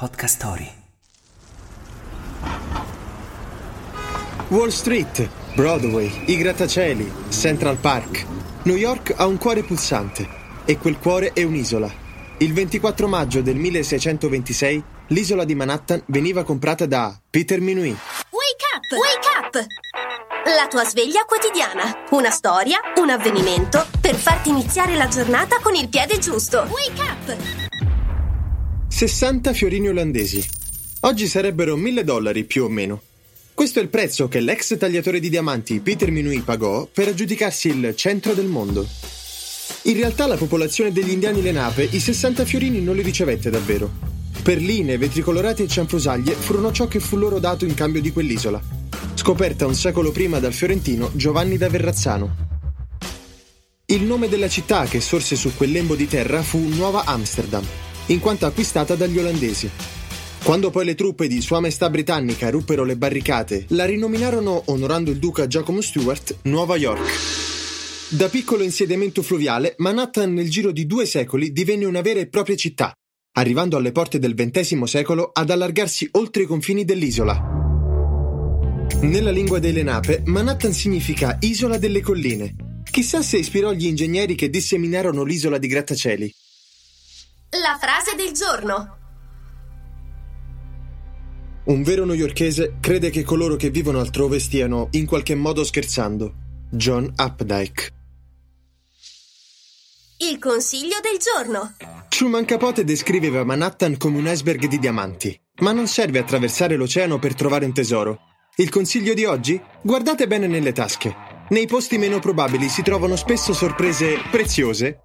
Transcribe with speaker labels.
Speaker 1: Podcast Story.
Speaker 2: Wall Street, Broadway, i grattacieli, Central Park. New York ha un cuore pulsante e quel cuore è un'isola. Il 24 maggio del 1626 l'isola di Manhattan veniva comprata da Peter Minuit.
Speaker 3: Wake up! Wake up! La tua sveglia quotidiana. Una storia, un avvenimento per farti iniziare la giornata con il piede giusto. Wake up!
Speaker 2: 60 fiorini olandesi. Oggi sarebbero 1000 dollari più o meno. Questo è il prezzo che l'ex tagliatore di diamanti Peter Minuit pagò per aggiudicarsi il centro del mondo. In realtà la popolazione degli indiani Lenape i 60 fiorini non li ricevette davvero. Perline, vetri colorati e cianfrusaglie furono ciò che fu loro dato in cambio di quell'isola, scoperta un secolo prima dal fiorentino Giovanni da Verrazzano. Il nome della città che sorse su quel lembo di terra fu Nuova Amsterdam, in quanto acquistata dagli olandesi. Quando poi le truppe di Sua Maestà Britannica ruppero le barricate, la rinominarono, onorando il duca Giacomo Stuart, Nuova York. Da piccolo insediamento fluviale, Manhattan nel giro di due secoli divenne una vera e propria città, arrivando alle porte del XX secolo ad allargarsi oltre i confini dell'isola. Nella lingua dei Lenape, Manhattan significa isola delle colline. Chissà se ispirò gli ingegneri che disseminarono l'isola di grattacieli.
Speaker 3: La frase del giorno.
Speaker 2: Un vero newyorkese crede che coloro che vivono altrove stiano in qualche modo scherzando. John Updike.
Speaker 3: Il consiglio del giorno.
Speaker 2: Truman Capote descriveva Manhattan come un iceberg di diamanti, ma non serve attraversare l'oceano per trovare un tesoro. Il consiglio di oggi? Guardate bene nelle tasche. Nei posti meno probabili si trovano spesso sorprese preziose